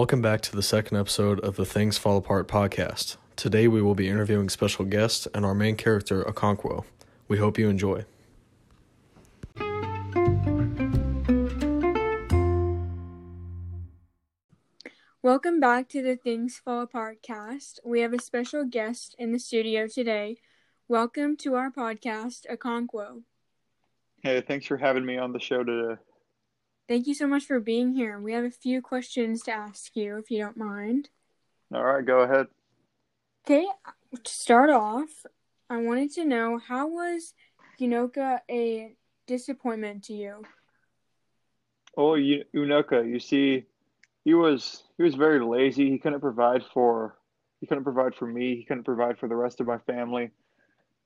Welcome back to the second episode of the Things Fall Apart podcast. Today we will be interviewing special guests and our main character, Okonkwo. We hope you enjoy. Welcome back to the Things Fall Apart cast. We have a special guest in the studio today. Welcome to our podcast, Okonkwo. Hey, thanks for having me on the show today. Thank you so much for being here. We have a few questions to ask you, if you don't mind. All right, go ahead. Okay, to start off, I wanted to know how was Unoka a disappointment to you? Oh, you, Unoka, you see, he was he was very lazy. He couldn't provide for he couldn't provide for me. He couldn't provide for the rest of my family.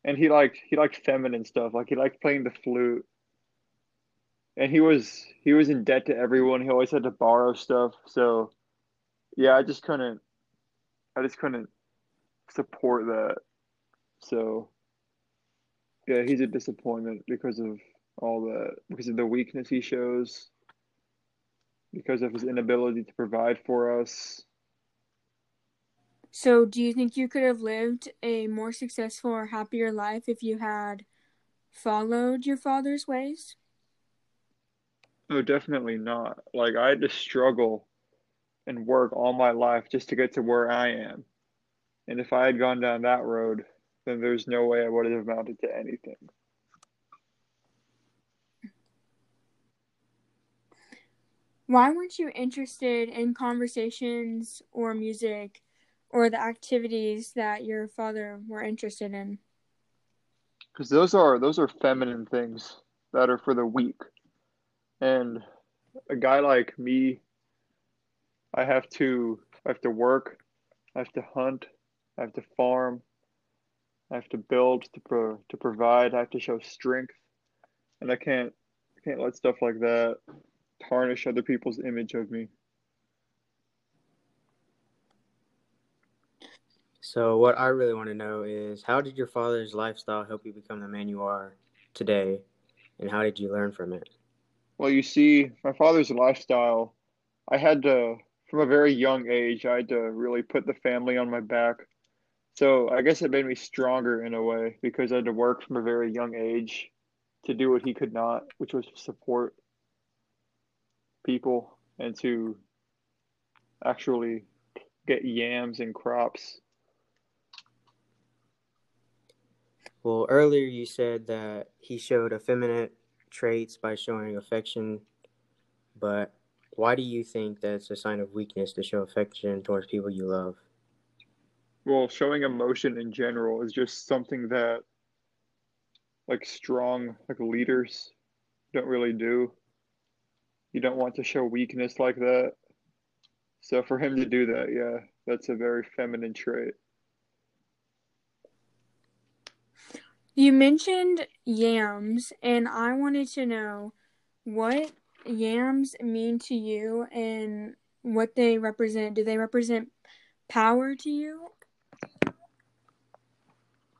And he liked he liked feminine stuff. Like he liked playing the flute. And he was he was in debt to everyone. He always had to borrow stuff. So yeah, I just couldn't I just couldn't support that. So yeah, he's a disappointment because of all that because of the weakness he shows because of his inability to provide for us. So, do you think you could have lived a more successful or happier life if you had followed your father's ways? No, definitely not. Like, I had to struggle and work all my life just to get to where I am. And if I had gone down that road, then there's no way I would have amounted to anything. Why weren't you interested in conversations or music or the activities that your father were interested in? Because those are those are feminine things that are for the weak, and a guy like me, I have to I have to work, I have to hunt, I have to farm, I have to build to pro, to provide, I have to show strength, and I can't I can't let stuff like that tarnish other people's image of me. So, what I really want to know is how did your father's lifestyle help you become the man you are today, and how did you learn from it? Well, you see, my father's lifestyle, I had to, from a very young age, I had to really put the family on my back. So, I guess it made me stronger in a way because I had to work from a very young age to do what he could not, which was support people and to actually get yams and crops. Well, earlier you said that he showed effeminate traits by showing affection, but why do you think that's a sign of weakness to show affection towards people you love? Well, showing emotion in general is just something that like strong like leaders don't really do you don't want to show weakness like that. So for him to do that, yeah, that's a very feminine trait. You mentioned yams, and I wanted to know what yams mean to you and what they represent. Do they represent power to you?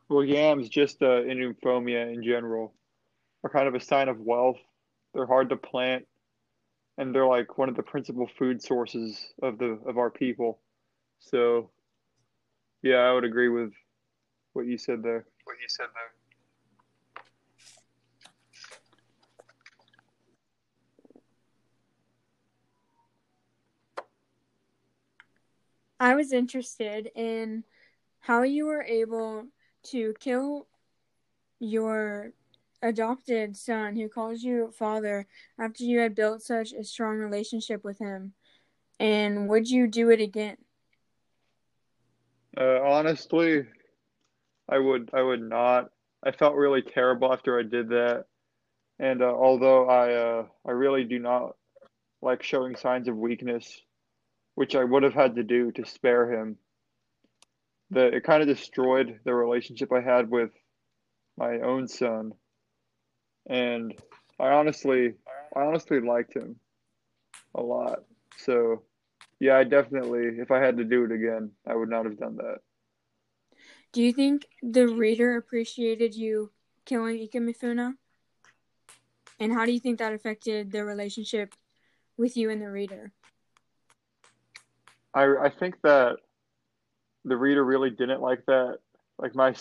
Well, yams, just uh, in Umuofia in general, are kind of a sign of wealth. They're hard to plant and they're like one of the principal food sources of the of our people. So, yeah, I would agree with what you said there. What you said there. I was interested in how you were able to kill your adopted son who calls you father after you had built such a strong relationship with him? And would you do it again? Uh, honestly, I would. I would not. I felt really terrible after I did that, and uh, although I, uh, I really do not like showing signs of weakness, which I would have had to do to spare him. It kind of destroyed the relationship I had with my own son and I honestly, I honestly liked him a lot. So, yeah, I definitely, if I had to do it again, I would not have done that. Do you think the reader appreciated you killing Ike? And how do you think that affected the relationship with you and the reader? I I think that the reader really didn't like that. Like my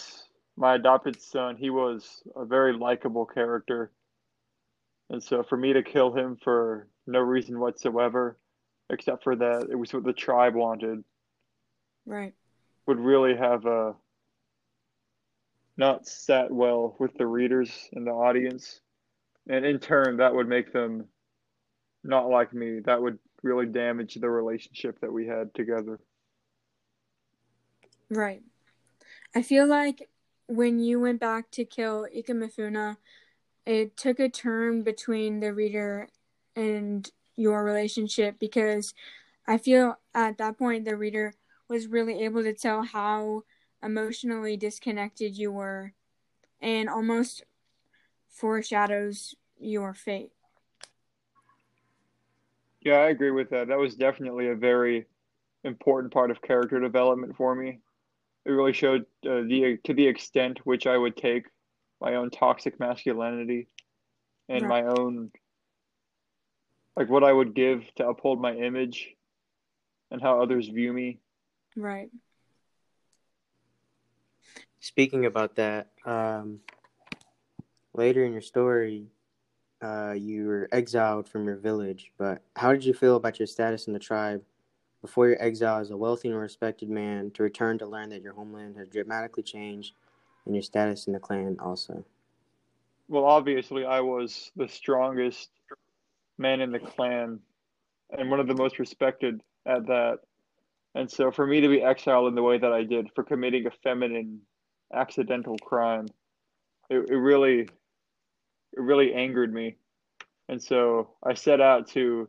my adopted son, he was a very likable character, and so for me to kill him for no reason whatsoever, except for that it was what the tribe wanted, Right. would really have uh, not sat well with the readers and the audience, and in turn that would make them not like me. That would really damage the relationship that we had together. Right. I feel like when you went back to kill Ikemefuna, it took a turn between the reader and your relationship because I feel at that point the reader was really able to tell how emotionally disconnected you were and almost foreshadows your fate. Yeah, I agree with that. That was definitely a very important part of character development for me. It really showed uh, the to the extent which I would take my own toxic masculinity and Right. my own like what I would give to uphold my image and how others view me. Right. Speaking about that, um, later in your story, uh, you were exiled from your village. But how did you feel about your status in the tribe before your exile as a wealthy and respected man to return to learn that your homeland had dramatically changed and your status in the clan also? Well, obviously, I was the strongest man in the clan and one of the most respected at that. And so, for me to be exiled in the way that I did for committing a feminine accidental crime, it, it really, it really angered me. And so, I set out to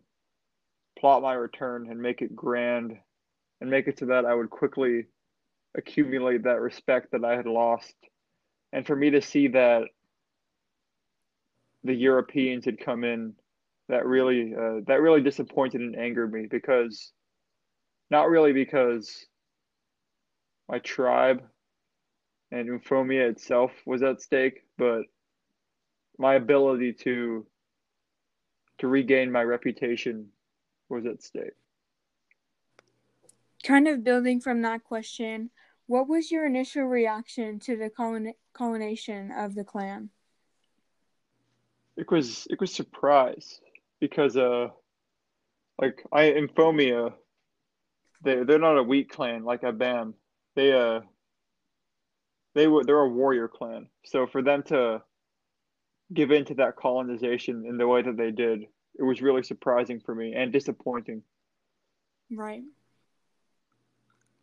plot my return and make it grand and make it so that I would quickly accumulate that respect that I had lost. And for me to see that the Europeans had come in that really uh, that really disappointed and angered me because not really because my tribe and Umuofia itself was at stake, but my ability to to regain my reputation was at stake. Kind of building from that question, what was your initial reaction to the colon- colonization of the clan? It was it was surprise because uh like I Umuofia they they're not a weak clan like Abame. They uh they were they're a warrior clan. So for them to give in to that colonization in the way that they did, it was really surprising for me and disappointing. Right.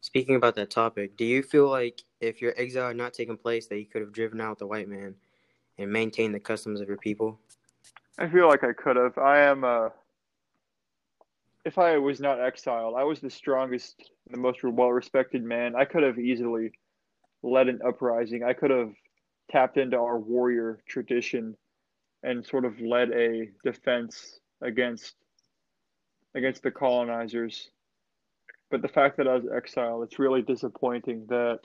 Speaking about that topic, do you feel like if your exile had not taken place, that you could have driven out the white man and maintained the customs of your people? I feel like I could have. I am uh if I was not exiled, I was the strongest, the most well respected man. I could have easily led an uprising. I could have tapped into our warrior tradition and sort of led a defense against against the colonizers. But the fact that I was exiled, it's really disappointing that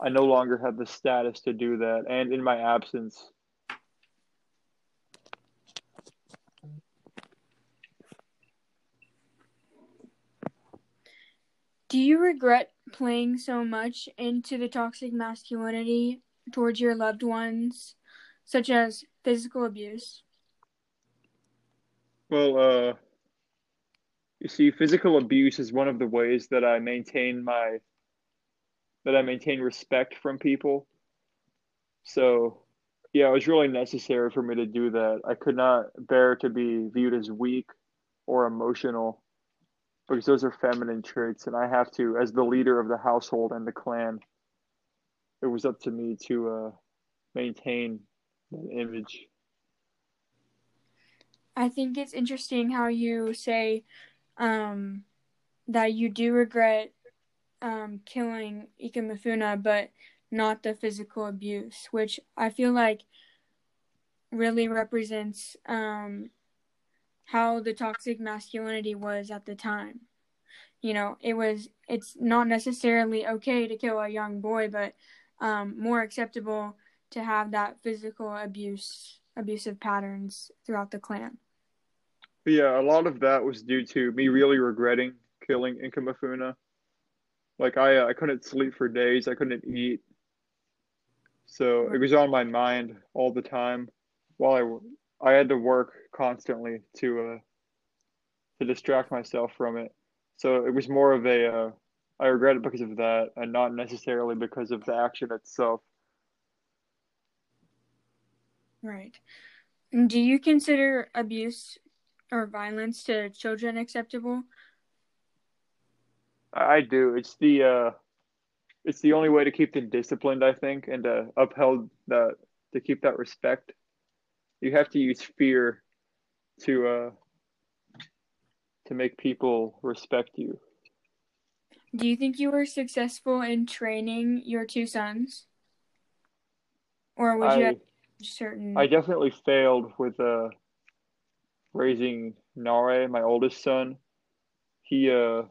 I no longer have the status to do that. And in my absence, Do you regret playing so much into the toxic masculinity towards your loved ones, such as physical abuse? Well, uh, you see, physical abuse is one of the ways that I maintain my that I maintain respect from people. So, yeah, it was really necessary for me to do that. I could not bear to be viewed as weak or emotional because those are feminine traits, and I have to, as the leader of the household and the clan, it was up to me to uh, maintain that image. I think it's interesting how you say um, that you do regret um, killing Ikemefuna, but not the physical abuse, which I feel like really represents um, how the toxic masculinity was at the time. You know, it was, it's not necessarily okay to kill a young boy, but um, more acceptable to have that physical abuse, abusive patterns throughout the clan. Yeah, a lot of that was due to me really regretting killing Ikemefuna. Like I, I couldn't sleep for days. I couldn't eat. So it was on my mind all the time. While I, I had to work constantly to, uh, to distract myself from it. So it was more of a, uh, I regret it because of that, and not necessarily because of the action itself. Right. Do you consider abuse or violence to children acceptable? I do. It's the uh, it's the only way to keep them disciplined, I think, and to upheld that to keep that respect. You have to use fear to uh, to make people respect you. Do you think you were successful in training your two sons? Or would you I, have certain I definitely failed with uh, raising Nare, my oldest son. He uh,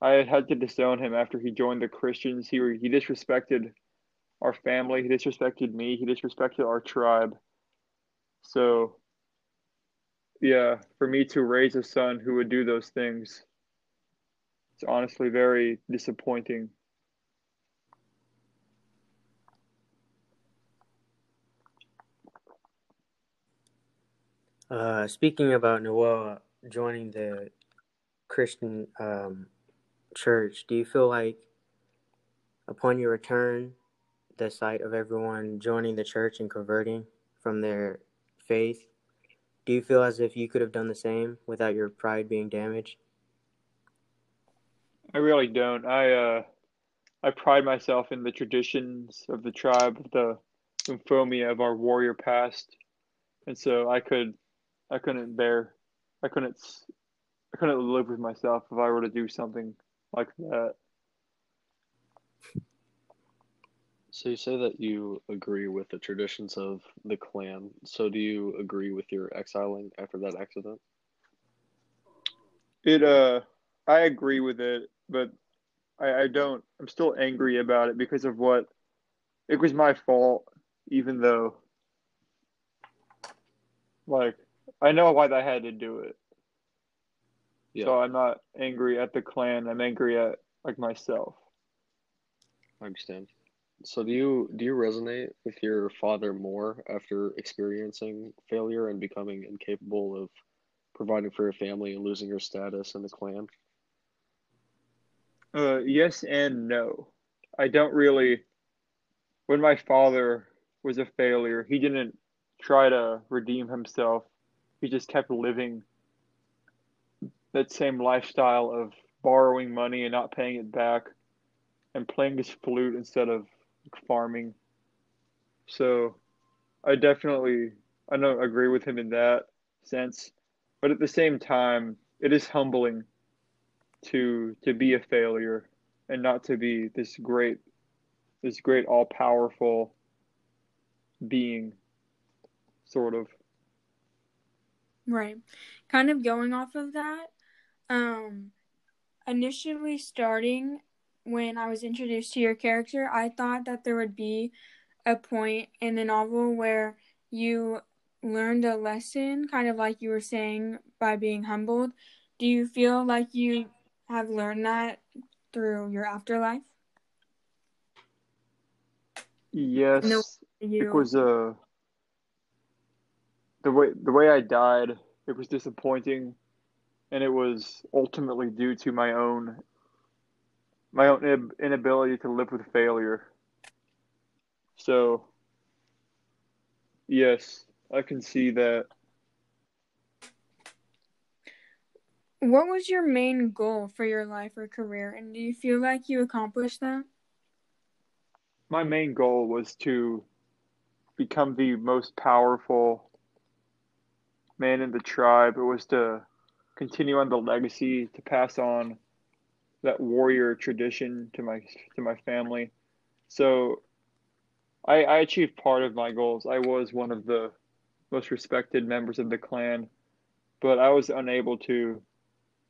I had had to disown him after he joined the Christians. He he disrespected our family. He disrespected me. He disrespected our tribe. So, yeah, for me to raise a son who would do those things, it's honestly very disappointing. Uh, speaking about Nwoye joining the Christian um, church, do you feel like upon your return, the sight of everyone joining the church and converting from their faith, do you feel as if you could have done the same without your pride being damaged? I really don't. I uh, I pride myself in the traditions of the tribe, the infomia of our warrior past, and so I could, I couldn't bear, I couldn't, I couldn't live with myself if I were to do something like that. So you say that you agree with the traditions of the clan. So do you agree with your exiling after that accident? It uh, I agree with it, but I, I don't. I'm still angry about it because of what. It was my fault, even though. Like, I know why I had to do it. Yeah, So I'm not angry at the clan. I'm angry at like myself. I understand. So do you do you resonate with your father more after experiencing failure and becoming incapable of providing for your family and losing your status in the clan? Uh, yes and no. I don't really. When my father was a failure, he didn't try to redeem himself. He just kept living that same lifestyle of borrowing money and not paying it back and playing his flute instead of farming. So I definitely I don't agree with him in that sense. But at the same time, it is humbling to to be a failure and not to be this great this great all powerful being sort of right. Kind of going off of that, um initially starting when I was introduced to your character, I thought that there would be a point in the novel where you learned a lesson, kind of like you were saying, by being humbled. Do you feel like you have learned that through your afterlife? yes No, You it was uh the way the way I died it was disappointing and it was ultimately due to my own my own inability to live with failure so yes I can see that What was your main goal for your life or career, and do you feel like you accomplished that? my main goal was to become the most powerful man in the tribe. It was to continue on the legacy, to pass on that warrior tradition to my to my family. So I, I achieved part of my goals. I was one of the most respected members of the clan, but I was unable to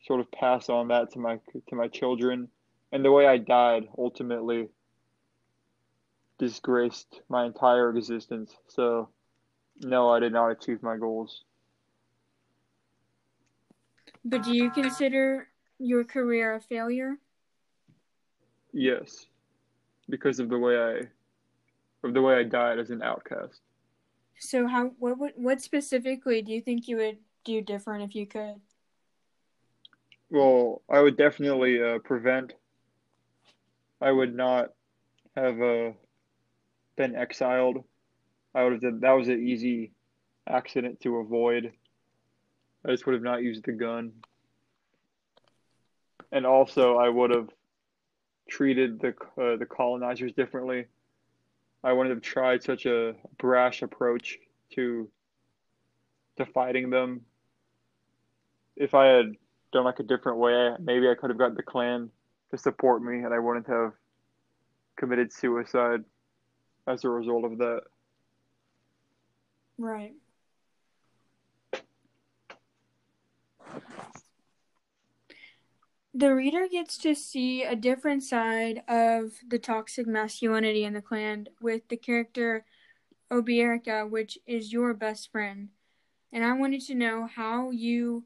sort of pass on that to my to my children. And the way I died ultimately disgraced my entire existence. So, no, I did not achieve my goals. But do you consider your career a failure? Yes, because of the way I, of the way I died as an outcast. So how what what, what specifically do you think you would do different if you could? Well, I would definitely uh, prevent. I would not have uh, been exiled. I would have. That was an easy accident to avoid. I just would have not used the gun. And also, I would have treated the uh, the colonizers differently. I wouldn't have tried such a brash approach to to fighting them. If I had done like a different way, maybe I could have got the clan to support me, and I wouldn't have committed suicide as a result of that. Right. The reader gets to see a different side of the toxic masculinity in the clan with the character Obierika, which is your best friend. And I wanted to know how you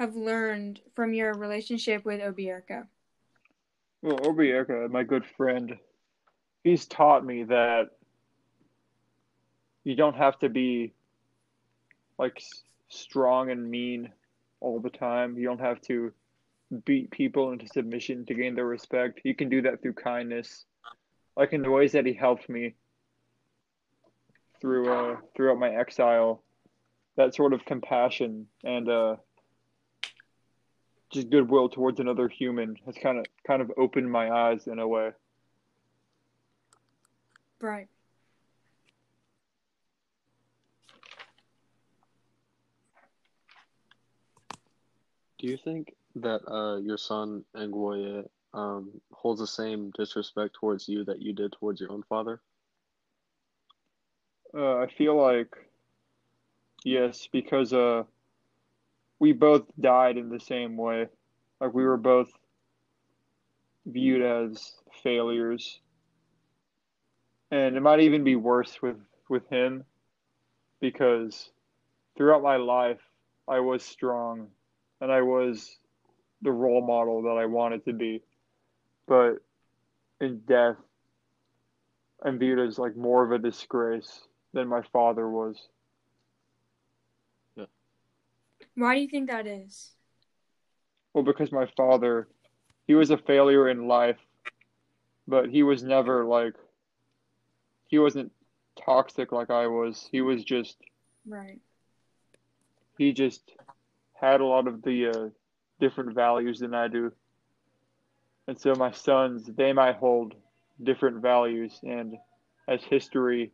have learned from your relationship with Obierika. Well, Obierika, my good friend, he's taught me that you don't have to be like strong and mean all the time. You don't have to beat people into submission to gain their respect. You can do that through kindness, like in the ways that he helped me through uh, throughout my exile. That sort of compassion and uh, just goodwill towards another human has kind of kind of opened my eyes in a way. Right. Do you think that uh, your son Nwoye um, holds the same disrespect towards you that you did towards your own father? Uh, I feel like yes, because uh, we both died in the same way. Like we were both viewed as failures, and it might even be worse with with him because throughout my life I was strong and I was the role model that I wanted to be. But in death, I'm viewed as like more of a disgrace than my father was. Yeah. Why do you think that is? Well, because my father, he was a failure in life, but he was never like, he wasn't toxic like I was. He was just, right. He just had a lot of the uh, different values than I do. And so my sons, they might hold different values and as history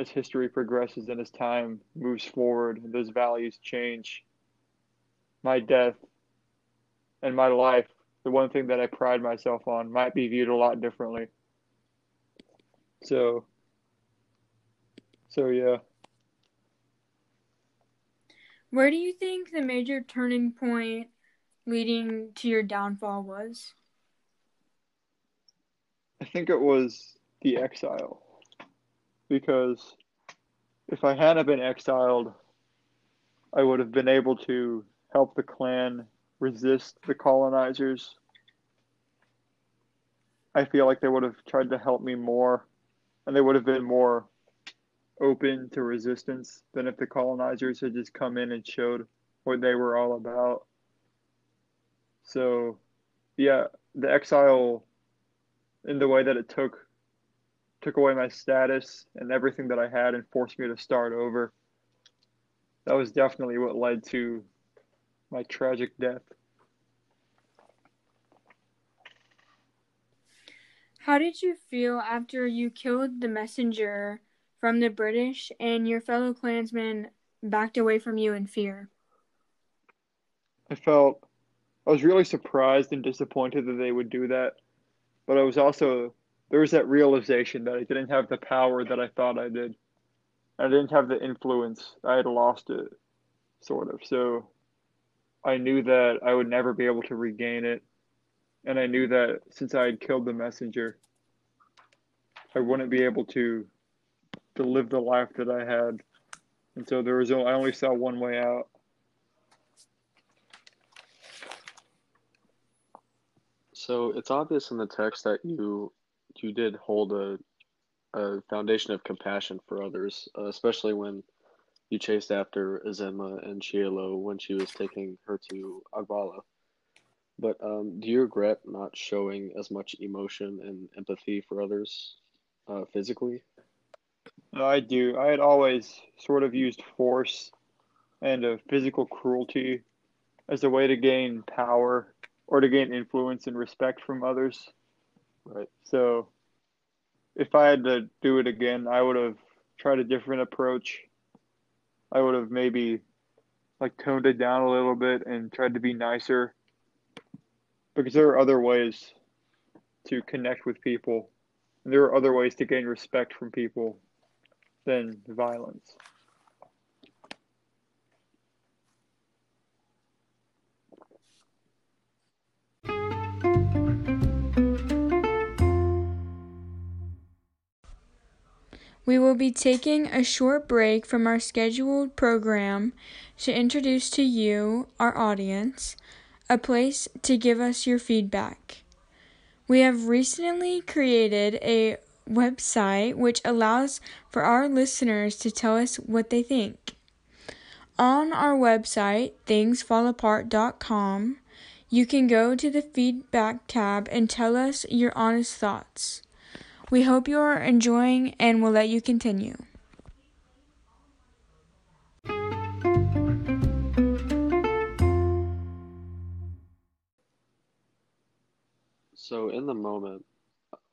as history progresses and as time moves forward, those values change. My death and my life, the one thing that I pride myself on, might be viewed a lot differently. So, so yeah. Where do you think the major turning point leading to your downfall was? I think it was the exile. Because if I hadn't been exiled, I would have been able to help the clan resist the colonizers. I feel like they would have tried to help me more, and they would have been more open to resistance than if the colonizers had just come in and showed what they were all about. So, yeah, the exile, in the way that it took, took away my status and everything that I had and forced me to start over. That was definitely what led to my tragic death. How did you feel after you killed the messenger from the British, and your fellow clansmen backed away from you in fear. I felt I was really surprised and disappointed that they would do that, but I was also there was that realization that I didn't have the power that I thought I did. I didn't have the influence. I had lost it, sort of. So I knew that I would never be able to regain it. And I knew that since I had killed the messenger, I wouldn't be able to to live the life that I had. And so there was I only saw one way out. So it's obvious in the text that you you did hold a a foundation of compassion for others, uh, especially when you chased after Ezinma and Chielo when she was taking her to Agbala. But um, do you regret not showing as much emotion and empathy for others uh, physically? I do. I had always sort of used force and uh, physical cruelty as a way to gain power or to gain influence and respect from others. Right. So if I had to do it again, I would have tried a different approach. I would have maybe like toned it down a little bit and tried to be nicer because there are other ways to connect with people and there are other ways to gain respect from people than violence. We will be taking a short break from our scheduled program to introduce to you, our audience, a place to give us your feedback. We have recently created a website which allows for our listeners to tell us what they think. On our website, thingsfallapart.com, you can go to the feedback tab and tell us your honest thoughts. We hope you are enjoying and we'll let you continue. So in the moment,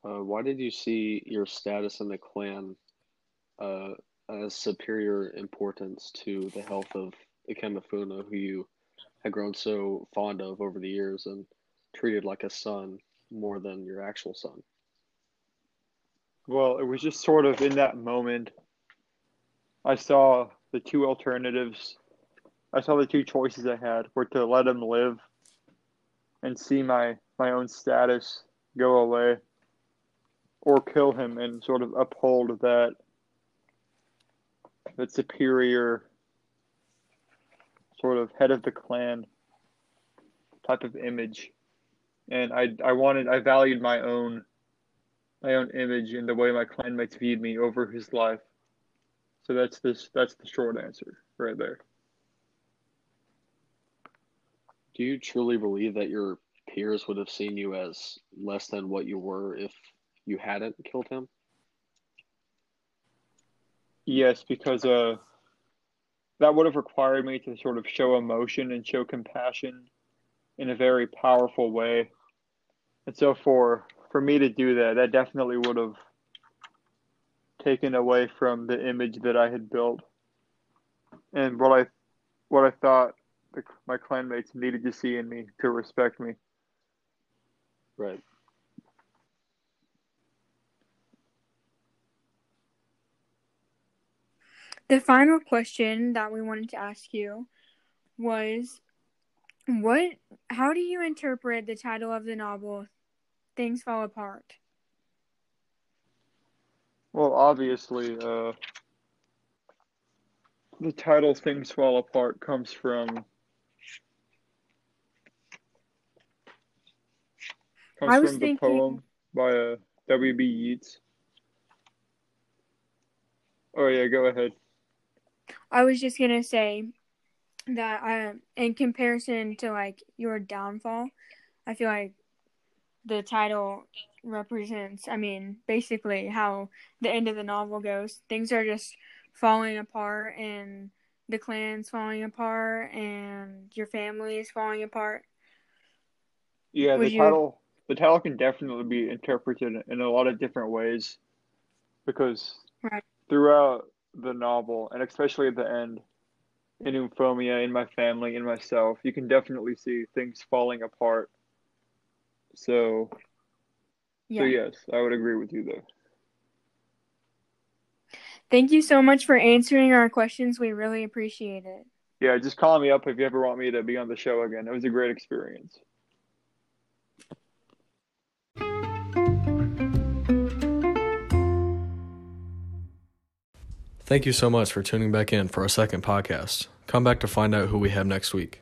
uh, why did you see your status in the clan uh, as superior importance to the health of Ikemefuna, who you had grown so fond of over the years and treated like a son more than your actual son? Well, it was just sort of in that moment. I saw the two alternatives. I saw the two choices I had were to let him live and see my, my own status go away or kill him and sort of uphold that that superior sort of head of the clan type of image. And I I wanted I valued my own my own image and the way my clanmates viewed me over his life. So that's this that's the short answer right there. Do you truly believe that your peers would have seen you as less than what you were if you hadn't killed him? Yes, because uh that would have required me to sort of show emotion and show compassion in a very powerful way. And so for for me to do that, that definitely would have taken away from the image that I had built and what I what I thought the, my clanmates needed to see in me to respect me. Right. The final question that we wanted to ask you was what how do you interpret the title of the novel Things Fall Apart? Well, obviously, uh, the title "Things Fall Apart" comes from comes I was from the thinking- poem by uh, W.B. Yeats. Oh yeah, go ahead. I was just gonna say that I, in comparison to like your downfall, I feel like the title represents. I mean, basically how the end of the novel goes. Things are just falling apart, and the clan's falling apart, and your family is falling apart. Yeah, Would the you- title the title can definitely be interpreted in a lot of different ways because Right. throughout the novel and especially at the end in Umuofia, in my family, in myself, you can definitely see things falling apart. So Yeah. so yes, I would agree with you there. Thank you so much for answering our questions. We really appreciate it. Yeah, just call me up if you ever want me to be on the show again. It was a great experience. Thank you so much for tuning back in for our second podcast. Come back to find out who we have next week.